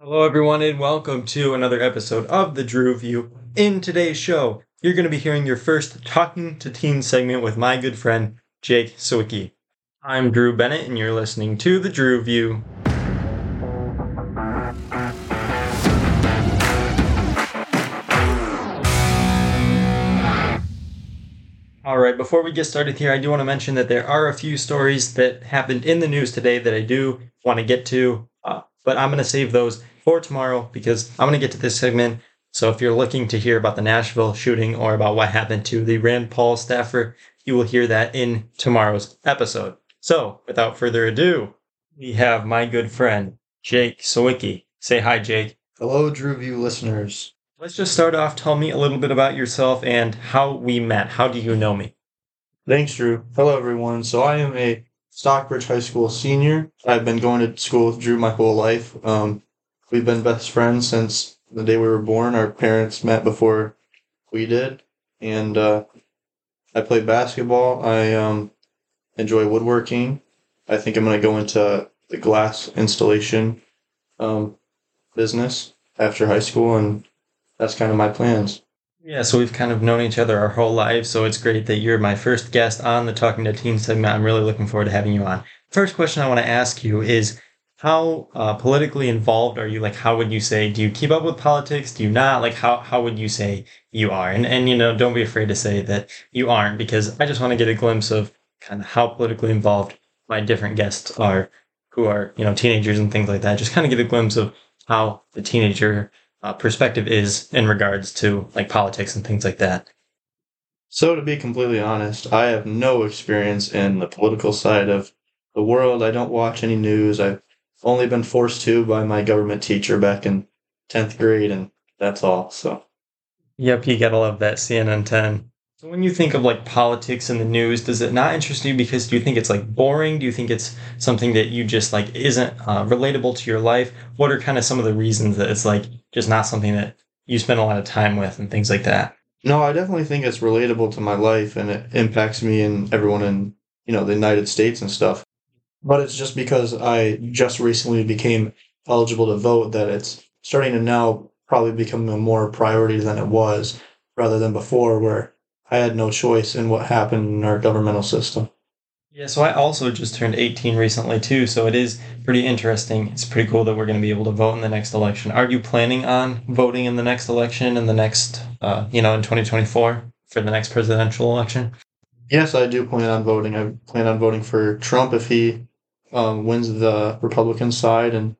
Hello, everyone, and welcome to another episode of the Drew View. In today's show, you're going to be hearing your first Talking to Teens segment with my good friend, Jake Sawicki. I'm Drew Bennett, and you're listening to the Drew View. All right, before we get started here, I do want to mention that there are a few stories that happened in the news today that I do want to get to, uh, but I'm going to save those for tomorrow because I'm going to get to this segment. So if you're looking to hear about the Nashville shooting or about what happened to the Rand Paul staffer, you will hear that in tomorrow's episode. So without further ado, we have my good friend, Jake Sawicki. Say hi, Jake. Hello, Drew View listeners. Let's just start off. Tell me a little bit about yourself and how we met. How do you know me? Thanks, Drew. Hello, everyone. So I am a Stockbridge High School senior. I've been going to school with Drew my whole life. Um, we've been best friends since the day we were born. Our parents met before we did, and uh, I play basketball. I um, enjoy woodworking. I think I'm going to go into the glass installation um, business after high school, and that's kind of my plans. Yeah, so we've kind of known each other our whole lives, so it's great that you're my first guest on the Talking to Teens segment. I'm really looking forward to having you on. First question I want to ask you is how uh, politically involved are you? Like, how would you say, do you keep up with politics? Do you not? Like, how, how would you say you are? And, and, you know, don't be afraid to say that you aren't, because I just want to get a glimpse of kind of how politically involved my different guests are who are, you know, teenagers and things like that. Just kind of get a glimpse of how the teenager uh, perspective is in regards to like politics and things like that. So, to be completely honest, I have no experience in the political side of the world. I don't watch any news. I've only been forced to by my government teacher back in 10th grade, and that's all. So, yep, you gotta love that CNN 10. So when you think of like politics and the news, does it not interest you because do you think it's like boring? Do you think it's something that you just like isn't uh, relatable to your life? What are kind of some of the reasons that it's like just not something that you spend a lot of time with and things like that? No, I definitely think it's relatable to my life and it impacts me and everyone in, you know, the United States and stuff. But it's just because I just recently became eligible to vote that it's starting to now probably become a more priority than it was rather than before where I had no choice in what happened in our governmental system. Yeah, so I also just turned 18 recently too, so it is pretty interesting. It's pretty cool that we're going to be able to vote in the next election. Are you planning on voting in the next election in the next, uh, you know, in 2024 for the next presidential election? Yes, I do plan on voting. I plan on voting for Trump if he um, wins the Republican side, and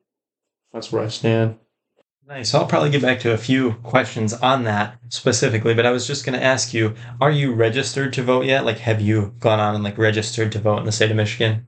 that's where I stand. Nice. I'll probably get back to a few questions on that specifically, but I was just going to ask you, are you registered to vote yet? Like, have you gone on and like registered to vote in the state of Michigan?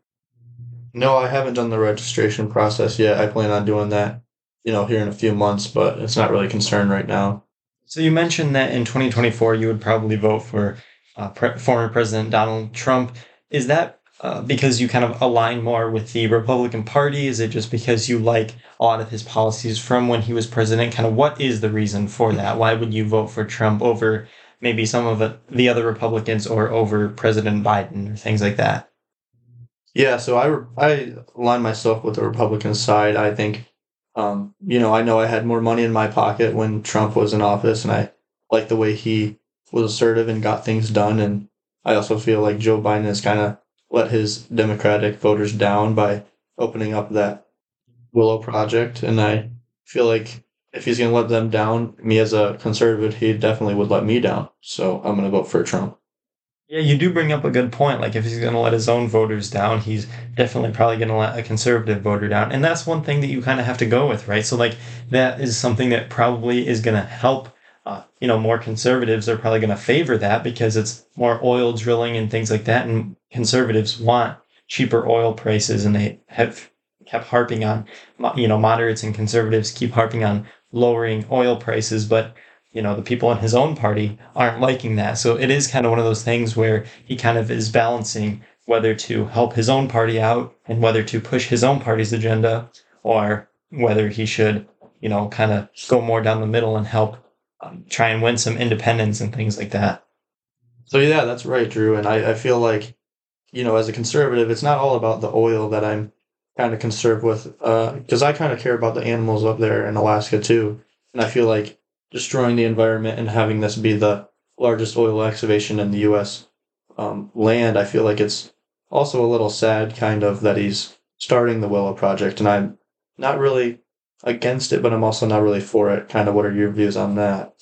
No, I haven't done the registration process yet. I plan on doing that, you know, here in a few months, but it's not really a concern right now. So you mentioned that in 2024 you would probably vote for uh, pre- former President Donald Trump. Is that uh, because you kind of align more with the Republican Party? Is it just because you like a lot of his policies from when he was president? Kind of what is the reason for that? Why would you vote for Trump over maybe some of the, the other Republicans or over President Biden or things like that? Yeah, so I, I align myself with the Republican side. I think, um, you know, I know I had more money in my pocket when Trump was in office, and I like the way he was assertive and got things done. And I also feel like Joe Biden is kind of let his Democratic voters down by opening up that Willow project. And I feel like if he's going to let them down, me as a conservative, he definitely would let me down. So I'm going to vote for Trump. Yeah, you do bring up a good point. Like, if he's going to let his own voters down, he's definitely probably going to let a conservative voter down. And that's one thing that you kind of have to go with, right? So, like, that is something that probably is going to help uh, you know, more conservatives are probably going to favor that because it's more oil drilling and things like that. And conservatives want cheaper oil prices, and they have kept harping on, you know, moderates and conservatives keep harping on lowering oil prices, but you know the people in his own party aren't liking that. So it is kind of one of those things where he kind of is balancing whether to help his own party out and whether to push his own party's agenda or whether he should, you know, kind of go more down the middle and help um, try and win some independents and things like that. So yeah, that's right, Drew. And I, I feel like, you know, as a conservative, it's not all about the oil that I'm kind of conserve with, because I kind of care about the animals up there in Alaska too, and I feel like destroying the environment and having this be the largest oil excavation in the U.S. Um, land, I feel like it's also a little sad, kind of, that he's starting the Willow Project, and I'm not really against it, but I'm also not really for it. Kind of, what are your views on that?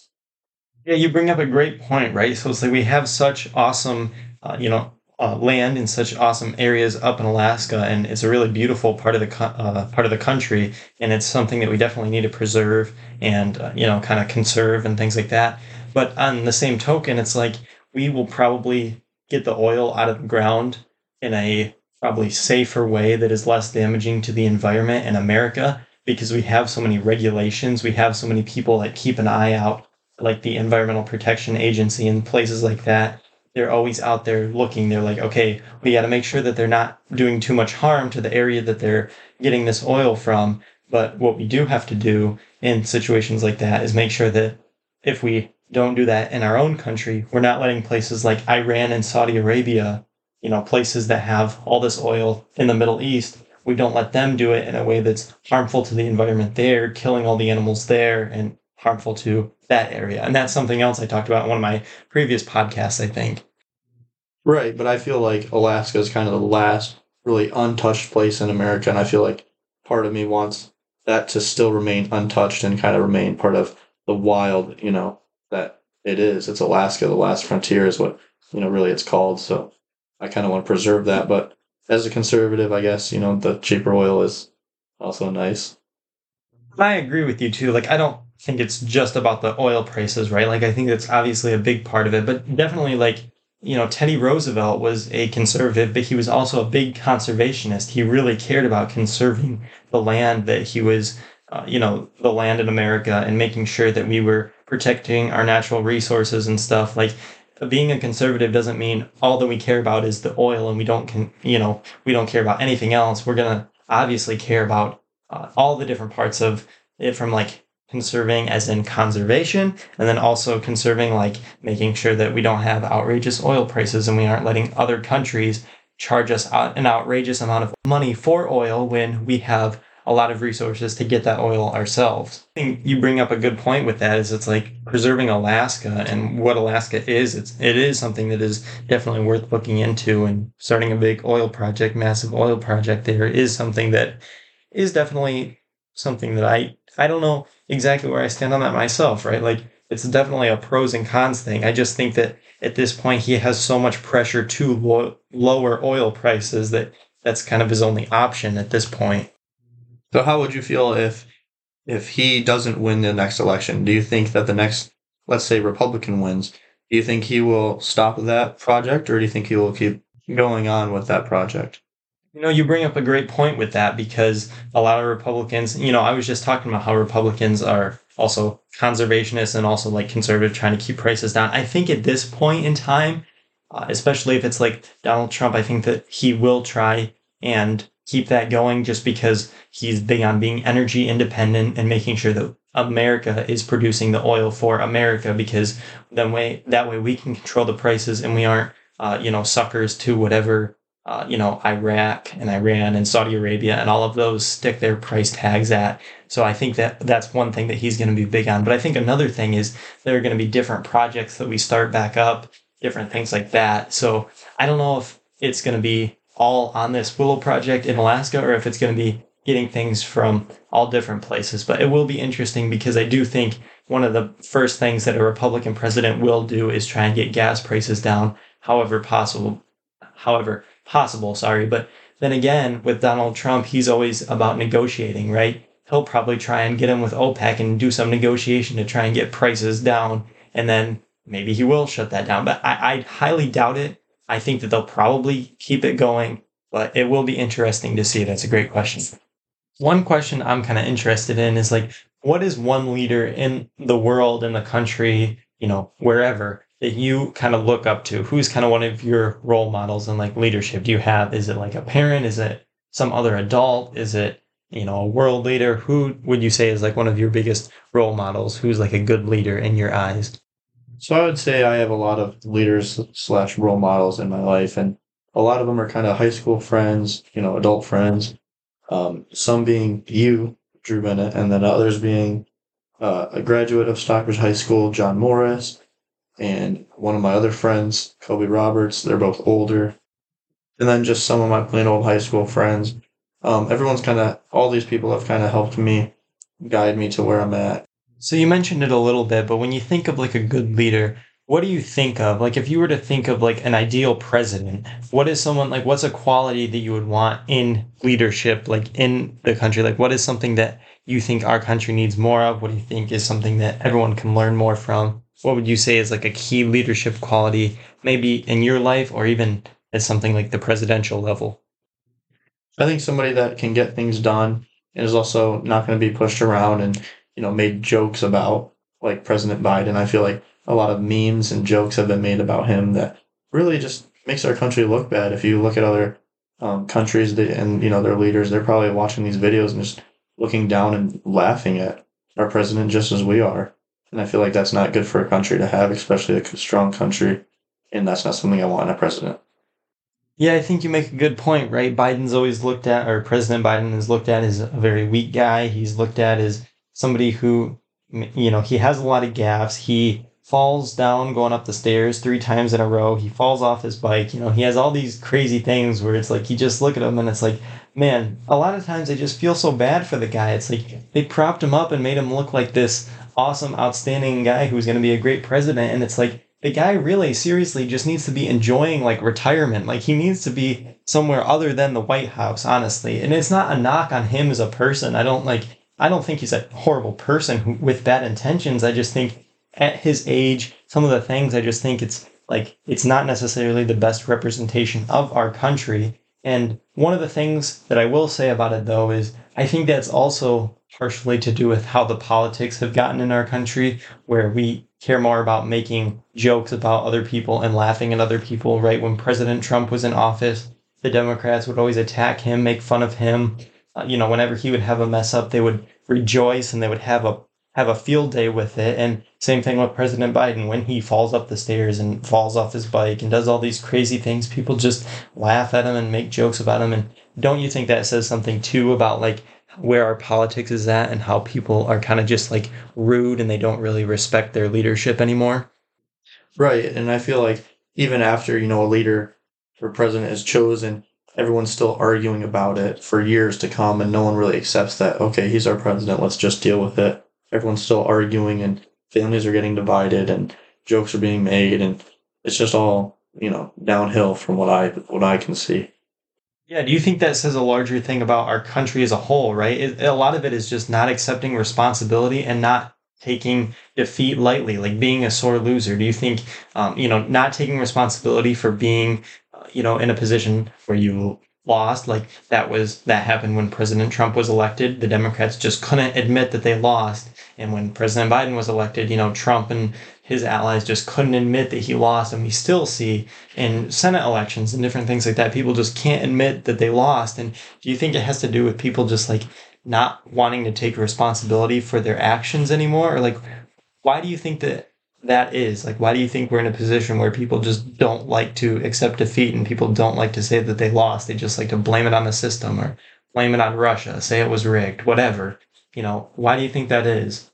Yeah, you bring up a great point, right? So it's like we have such awesome, uh, you know, uh, land in such awesome areas up in Alaska, and it's a really beautiful part of the uh, part of the country, and it's something that we definitely need to preserve and uh, you know kind of conserve and things like that. But on the same token, it's like we will probably get the oil out of the ground in a probably safer way that is less damaging to the environment in America because we have so many regulations, we have so many people that keep an eye out, like the Environmental Protection Agency and places like that. They're always out there looking. They're like, okay, we got to make sure that they're not doing too much harm to the area that they're getting this oil from. But what we do have to do in situations like that is make sure that if we don't do that in our own country, we're not letting places like Iran and Saudi Arabia, you know, places that have all this oil in the Middle East, we don't let them do it in a way that's harmful to the environment there, killing all the animals there and harmful to that area. And that's something else I talked about in one of my previous podcasts, I think. Right, but I feel like Alaska is kind of the last really untouched place in America, and I feel like part of me wants that to still remain untouched and kind of remain part of the wild, you know, that it is. It's Alaska, the last frontier is what, you know, really it's called. So I kind of want to preserve that, but as a conservative, I guess you know the cheaper oil is also nice. I agree with you too. Like I don't think it's just about the oil prices, right? Like I think that's obviously a big part of it, but definitely like you know Teddy Roosevelt was a conservative, but he was also a big conservationist. He really cared about conserving the land that he was, uh, you know, the land in America and making sure that we were protecting our natural resources and stuff. Like being a conservative doesn't mean all that we care about is the oil and we don't can you know we don't care about anything else. We're to obviously care about uh, all the different parts of it from like conserving as in conservation and then also conserving like making sure that we don't have outrageous oil prices and we aren't letting other countries charge us an outrageous amount of money for oil when we have a lot of resources to get that oil ourselves. I think you bring up a good point with that is it's like preserving Alaska and what Alaska is. It's it is something that is definitely worth looking into and starting a big oil project, massive oil project there is something that is definitely something that I I don't know exactly where I stand on that myself, right? Like it's definitely a pros and cons thing. I just think that at this point he has so much pressure to lo- lower oil prices that that's kind of his only option at this point. So how would you feel if if he doesn't win the next election? Do you think that the next let's say Republican wins, do you think he will stop that project or do you think he will keep going on with that project? You know, you bring up a great point with that because a lot of Republicans, you know, I was just talking about how Republicans are also conservationists and also like conservative, trying to keep prices down. I think at this point in time, uh, especially if it's like Donald Trump, I think that he will try and keep that going just because he's big on being energy independent and making sure that America is producing the oil for America because then way that way we can control the prices and we aren't uh, you know suckers to whatever uh, you know Iraq and Iran and Saudi Arabia and all of those stick their price tags at. So I think that that's one thing that he's going to be big on. But I think another thing is there are going to be different projects that we start back up, different things like that. So I don't know if it's going to be all on this Willow project in Alaska or if it's going to be getting things from all different places. But it will be interesting because I do think one of the first things that a Republican president will do is try and get gas prices down, however possible. However possible, sorry. But then again, with Donald Trump, he's always about negotiating, right? He'll probably try and get him with OPEC and do some negotiation to try and get prices down. And then maybe he will shut that down. But I, I highly doubt it I think that they'll probably keep it going, but it will be interesting to see. That's a great question. One question I'm kind of interested in is like, what is one leader in the world, in the country, you know, wherever that you kind of look up to? Who's kind of one of your role models in like leadership? Do you have, is it like a parent? Is it some other adult? Is it, you know, a world leader? Who would you say is like one of your biggest role models? Who's like a good leader in your eyes? So I would say I have a lot of leaders slash role models in my life, and a lot of them are kind of high school friends, you know, adult friends. Um, some being you, Drew Bennett, and then others being uh, a graduate of Stockbridge High School, John Morris, and one of my other friends, Kobe Roberts. They're both older. And then just some of my plain old high school friends. Um, everyone's kind of, all these people have kind of helped me guide me to where I'm at. So you mentioned it a little bit, but when you think of like a good leader, what do you think of? Like if you were to think of like an ideal president, what is someone like what's a quality that you would want in leadership like in the country? Like what is something that you think our country needs more of? What do you think is something that everyone can learn more from? What would you say is like a key leadership quality maybe in your life or even at something like the presidential level? I think somebody that can get things done and is also not going to be pushed around and, you know, made jokes about like President Biden. I feel like a lot of memes and jokes have been made about him that really just makes our country look bad. If you look at other um, countries that, and you know their leaders, they're probably watching these videos and just looking down and laughing at our president just as we are. And I feel like that's not good for a country to have, especially a strong country. And that's not something I want in a president. Yeah, I think you make a good point, right? Biden's always looked at, or President Biden is looked at as a very weak guy. He's looked at as somebody who, you know, he has a lot of gaffes. He falls down going up the stairs three times in a row. He falls off his bike. You know, he has all these crazy things where it's like you just look at him and it's like, man, a lot of times I just feel so bad for the guy. It's like they propped him up and made him look like this awesome, outstanding guy who's going to be a great president. And it's like, the guy really seriously just needs to be enjoying like retirement. Like he needs to be somewhere other than the White House, honestly. And it's not a knock on him as a person. I don't like I don't think he's a horrible person with bad intentions. I just think at his age, some of the things I just think it's like it's not necessarily the best representation of our country. And one of the things that I will say about it though is I think that's also partially to do with how the politics have gotten in our country, where we care more about making jokes about other people and laughing at other people. Right when President Trump was in office, the Democrats would always attack him, make fun of him. Uh, you know, whenever he would have a mess up, they would rejoice and they would have a have a field day with it. And same thing with President Biden. When he falls up the stairs and falls off his bike and does all these crazy things, people just laugh at him and make jokes about him. And don't you think that says something too about like where our politics is at and how people are kind of just like rude and they don't really respect their leadership anymore? Right. And I feel like even after, you know, a leader or president is chosen, everyone's still arguing about it for years to come and no one really accepts that okay he's our president let's just deal with it. Everyone's still arguing and families are getting divided and jokes are being made and it's just all you know downhill from what i what i can see. Yeah do you think that says a larger thing about our country as a whole right? It, a lot of it is just not accepting responsibility and not taking defeat lightly like being a sore loser. Do you think um, you know not taking responsibility for being you know in a position where you lost like that was that happened when president trump was elected. The democrats just couldn't admit that they lost. And when president biden was elected you know trump and his allies just couldn't admit that he lost. And we still see in senate elections and different things like that people just can't admit that they lost. And do you think it has to do with people just like not wanting to take responsibility for their actions anymore? Or like why do you think that that is like why do you think we're in a position where people just don't like to accept defeat and people don't like to say that they lost? They just like to blame it on the system or blame it on russia say it was rigged whatever you know? Why do you think that is?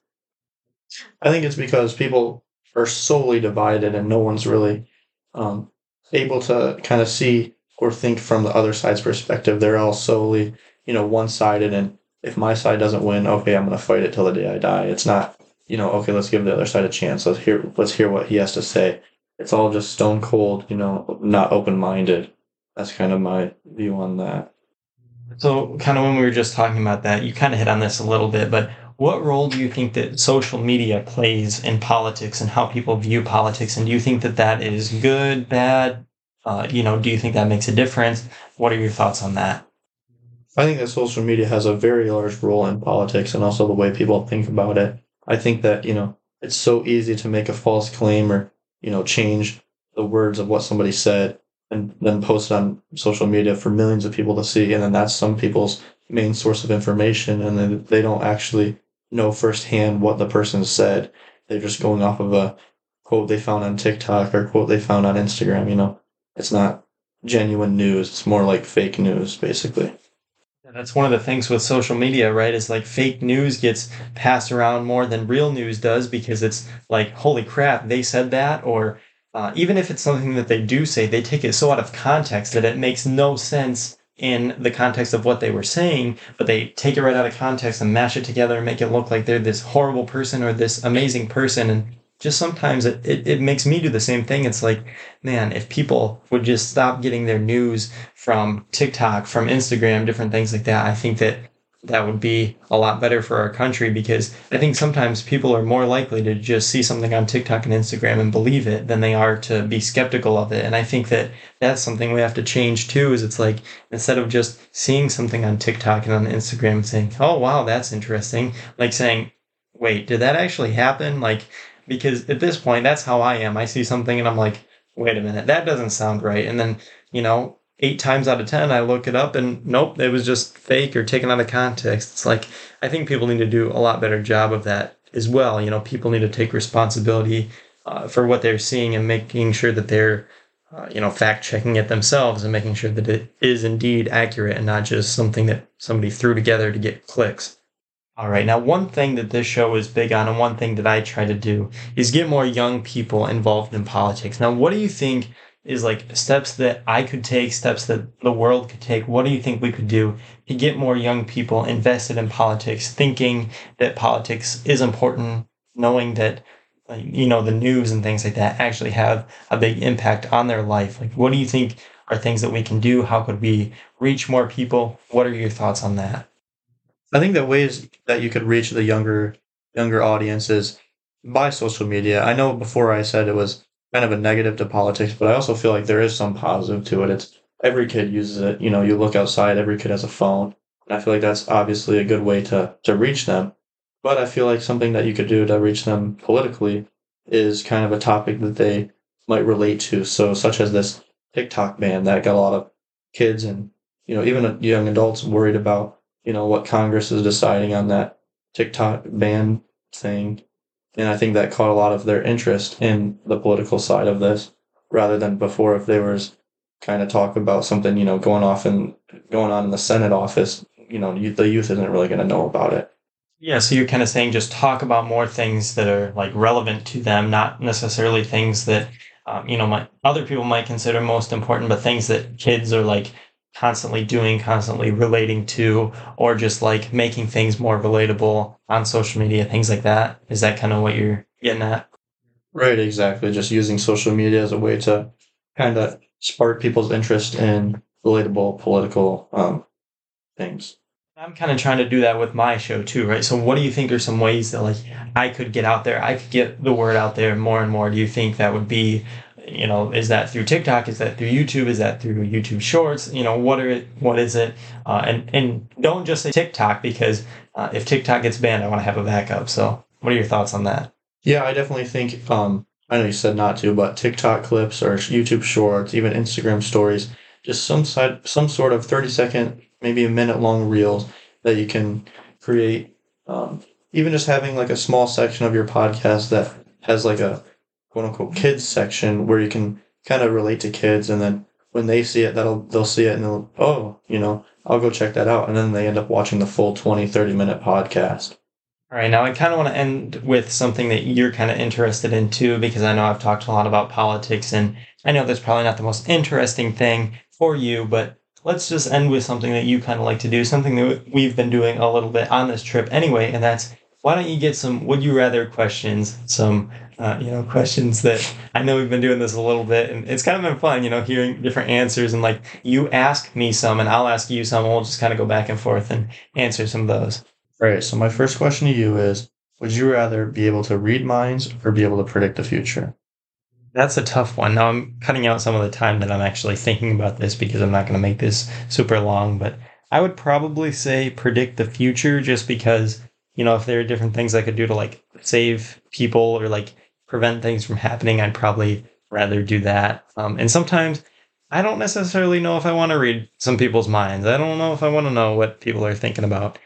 I think it's because people are solely divided and no one's really um, able to kind of see or think from the other side's perspective. They're all solely you know one-sided and if my side doesn't win okay i'm going to fight it till the day i die. It's not you know, okay, let's give the other side a chance. Let's hear let's hear what he has to say. It's all just stone cold, you know, not open minded. That's kind of my view on that. So, kind of when we were just talking about that, you kind of hit on this a little bit, but what role do you think that social media plays in politics and how people view politics? And do you think that that is good, bad? Uh, you know, do you think that makes a difference? What are your thoughts on that? I think that social media has a very large role in politics and also the way people think about it. I think that, you know, it's so easy to make a false claim or, you know, change the words of what somebody said and then post it on social media for millions of people to see. And then that's some people's main source of information. And then they don't actually know firsthand what the person said. They're just going off of a quote they found on TikTok or quote they found on Instagram. You know, it's not genuine news. It's more like fake news, basically. That's one of the things with social media, right? Is like fake news gets passed around more than real news does because it's like, holy crap, they said that. Or uh, even if it's something that they do say, they take it so out of context that it makes no sense in the context of what they were saying, but they take it right out of context and mash it together and make it look like they're this horrible person or this amazing person. And just sometimes it, it, it makes me do the same thing. It's like, man, if people would just stop getting their news from TikTok, from Instagram, different things like that, I think that that would be a lot better for our country because I think sometimes people are more likely to just see something on TikTok and Instagram and believe it than they are to be skeptical of it. And I think that that's something we have to change too is it's like instead of just seeing something on TikTok and on Instagram and saying, "Oh, wow, that's interesting." Like saying, "Wait, did that actually happen?" Like because at this point that's how I am. I see something and I'm like, "Wait a minute, that doesn't sound right." And then, you know, eight times out of ten I look it up and nope, it was just fake or taken out of context. It's like I think people need to do a lot better job of that as well. You know, people need to take responsibility uh, for what they're seeing and making sure that they're uh, you know fact checking it themselves and making sure that it is indeed accurate and not just something that somebody threw together to get clicks. All right, now one thing that this show is big on, and one thing that I try to do is get more young people involved in politics. Now, what do you think is like steps that I could take, steps that the world could take. What do you think we could do to get more young people invested in politics, thinking that politics is important, knowing that you know the news and things like that actually have a big impact on their life? Like, what do you think are things that we can do? How could we reach more people? What are your thoughts on that? I think that ways that you could reach the younger younger audiences by social media. I know before I said it was kind of a negative to politics, but I also feel like there is some positive to it. It's every kid uses it. You know, you look outside, every kid has a phone. And I feel like that's obviously a good way to, to reach them. But I feel like something that you could do to reach them politically is kind of a topic that they might relate to. So, such as this TikTok ban that got a lot of kids and, you know, even young adults worried about, you know, what Congress is deciding on that TikTok ban thing. And I think that caught a lot of their interest in the political side of this rather than before if there was kind of talk about something, you know, going off and going on in the Senate office, you know, the youth isn't really going to know about it. Yeah, so you're kind of saying just talk about more things that are like relevant to them, not necessarily things that um, you know my, other people might consider most important, but things that kids are like constantly doing, constantly relating to, or just like making things more relatable on social media, things like that. Is that kind of what you're getting at? Right, exactly. Just using social media as a way to kind of spark people's interest in relatable political um, things. I'm kind of trying to do that with my show too, right? So, what do you think are some ways that like I could get out there? I could get the word out there more and more. Do you think that would be you know is that through tiktok? Is that through youtube? Is that through youtube shorts? You know what are it what is it? Uh, and and don't just say tiktok because uh, if tiktok gets banned i want to have a backup. So what are your thoughts on that? Yeah i definitely think um i know you said not to but tiktok clips or youtube shorts even instagram stories just some side some sort of 30 second maybe a minute long reels that you can create. Um, even just having like a small section of your podcast that has like a quote unquote kids section where you can kind of relate to kids and then when they see it that'll they'll see it and they'll oh you know i'll go check that out. And then they end up watching the full 20 30 minute podcast. All right now i kind of want to end with something that you're kind of interested in too because i know i've talked a lot about politics and i know that's probably not the most interesting thing for you but let's just end with something that you kind of like to do something that we've been doing a little bit on this trip anyway and that's why don't you get some would you rather questions, some uh, you know questions that I know we've been doing this a little bit, and it's kind of been fun, you know, hearing different answers and like you ask me some, and I'll ask you some, and we'll just kind of go back and forth and answer some of those. Right. So my first question to you is: Would you rather be able to read minds or be able to predict the future? That's a tough one. Now I'm cutting out some of the time that I'm actually thinking about this because I'm not going to make this super long, but I would probably say predict the future just because you know, if there are different things I could do to like save people or like prevent things from happening, I'd probably rather do that. Um, and sometimes I don't necessarily know if I want to read some people's minds. I don't know if I want to know what people are thinking about.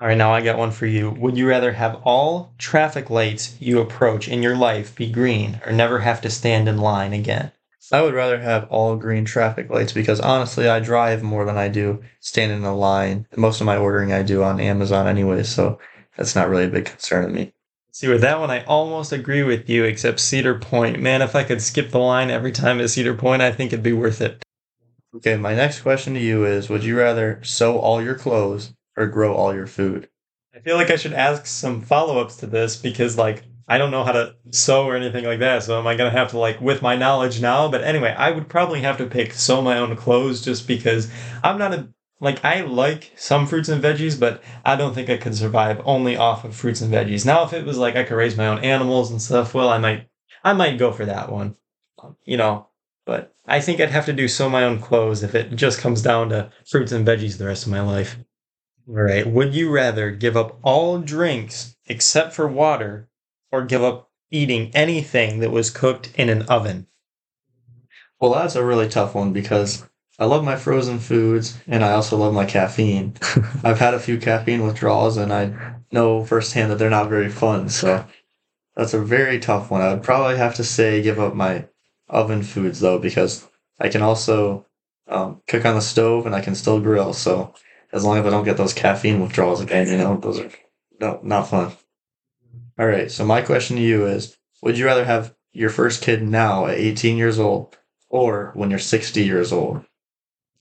All right, now I got one for you. Would you rather have all traffic lights you approach in your life be green or never have to stand in line again? I would rather have all green traffic lights because honestly, I drive more than I do stand in a line. Most of my ordering I do on Amazon anyway, so that's not really a big concern to me. See, with that one, I almost agree with you, except Cedar Point. Man, if I could skip the line every time at Cedar Point, I think it'd be worth it. Okay, my next question to you is Would you rather sew all your clothes or grow all your food? I feel like I should ask some follow ups to this because, like, I don't know how to sew or anything like that. So am I gonna have to like with my knowledge now? But anyway, I would probably have to pick sew my own clothes just because I'm not a like I like some fruits and veggies, but I don't think I could survive only off of fruits and veggies. Now, if it was like I could raise my own animals and stuff, well, I might I might go for that one, um, you know. But I think I'd have to do sew my own clothes if it just comes down to fruits and veggies the rest of my life. All right. Would you rather give up all drinks except for water or give up eating anything that was cooked in an oven? Well, that's a really tough one because I love my frozen foods and I also love my caffeine. I've had a few caffeine withdrawals and I know firsthand that they're not very fun. So that's a very tough one. I would probably have to say give up my oven foods though because I can also um, cook on the stove and I can still grill. So as long as I don't get those caffeine withdrawals again, you know, those are no, not fun. All right. So my question to you is, would you rather have your first kid now at 18 years old or when you're 60 years old?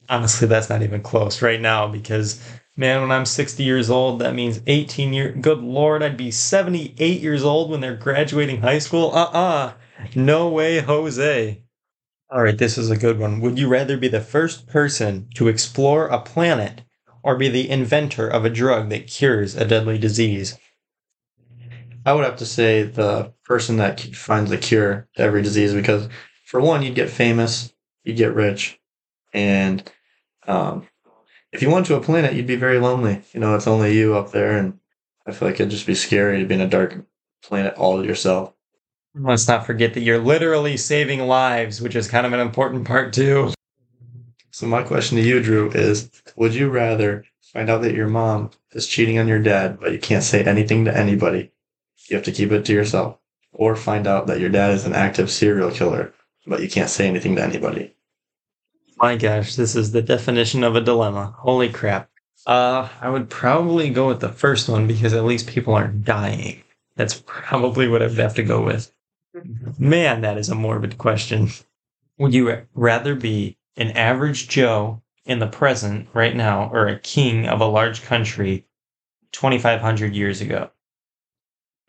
Honestly, that's not even close right now because man, when I'm 60 years old, that means 18 years. Good lord, I'd be 78 years old when they're graduating high school. Uh-uh. No way, Jose. All right, this is a good one. Would you rather be the first person to explore a planet or be the inventor of a drug that cures a deadly disease? I would have to say the person that finds a cure to every disease because, for one, you'd get famous, you'd get rich, and um, if you went to a planet, you'd be very lonely. You know, it's only you up there, and I feel like it'd just be scary to be in a dark planet all to yourself. Let's not forget that you're literally saving lives, which is kind of an important part too. So my question to you, Drew, is: Would you rather find out that your mom is cheating on your dad, but you can't say anything to anybody? You have to keep it to yourself, or find out that your dad is an active serial killer, but you can't say anything to anybody. My gosh, this is the definition of a dilemma. Holy crap. Uh, I would probably go with the first one because at least people aren't dying. That's probably what I'd have to go with. Man, that is a morbid question. Would you rather be an average Joe in the present right now or a king of a large country 2,500 years ago?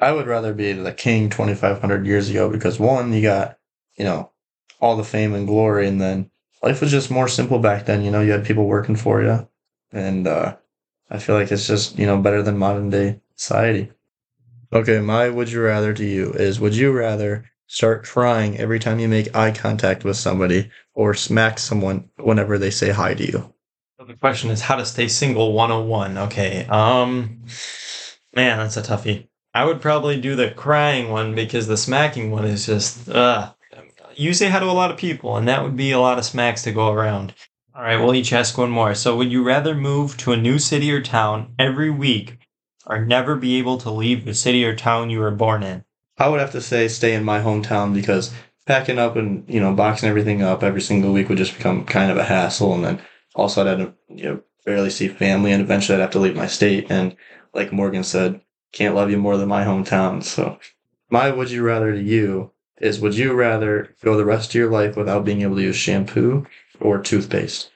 I would rather be the king 2,500 years ago because one, you got, you know, all the fame and glory, and then life was just more simple back then. You know, you had people working for you, and uh, I feel like it's just, you know, better than modern day society. Okay, my would you rather to you is would you rather start crying every time you make eye contact with somebody or smack someone whenever they say hi to you? So the question is how to stay single 101. Okay. Um man, that's a toughie. I would probably do the crying one because the smacking one is just uh you say hi to a lot of people and that would be a lot of smacks to go around. All right, we'll each ask one more. So would you rather move to a new city or town every week or never be able to leave the city or town you were born in? I would have to say stay in my hometown because packing up and you know boxing everything up every single week would just become kind of a hassle, and then also I'd have to you know barely see family, and eventually I'd have to leave my state. And like Morgan said, can't love you more than my hometown. So my would you rather to you is would you rather go the rest of your life without being able to use shampoo or toothpaste?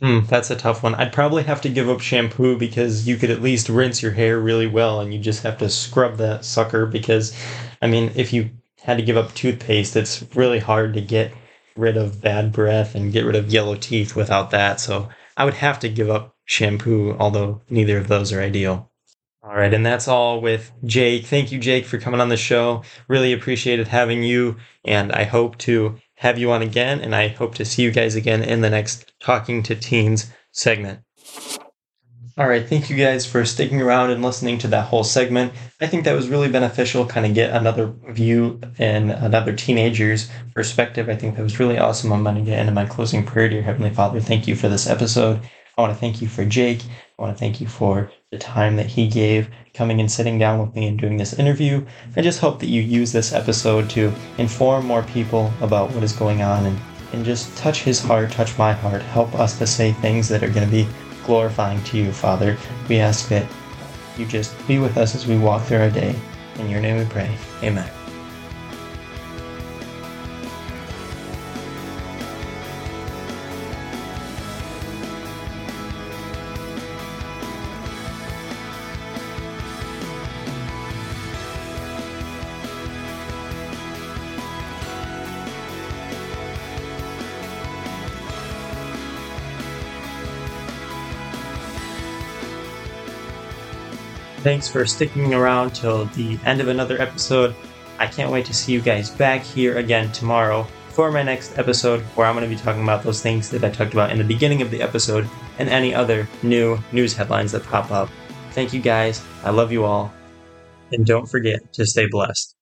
Hmm, that's a tough one. I'd probably have to give up shampoo because you could at least rinse your hair really well and you just have to scrub that sucker because I mean, if you had to give up toothpaste, it's really hard to get rid of bad breath and get rid of yellow teeth without that. So, I would have to give up shampoo, although neither of those are ideal. All right, and that's all with Jake. Thank you, Jake, for coming on the show. Really appreciated having you, and I hope to have you on again, and I hope to see you guys again in the next Talking to Teens segment. All right, thank you guys for sticking around and listening to that whole segment. I think that was really beneficial, kind of get another view and another teenager's perspective. I think that was really awesome. I'm going to get into my closing prayer, dear Heavenly Father. Thank you for this episode. I want to thank you for Jake. I want to thank you for the time that he gave coming and sitting down with me and doing this interview. I just hope that you use this episode to inform more people about what is going on and, and just touch his heart, touch my heart, help us to say things that are going to be glorifying to you, Father. We ask that you just be with us as we walk through our day. In your name we pray. Amen. Thanks for sticking around till the end of another episode. I can't wait to see you guys back here again tomorrow for my next episode where I'm going to be talking about those things that I talked about in the beginning of the episode and any other new news headlines that pop up. Thank you guys. I love you all. And don't forget to stay blessed.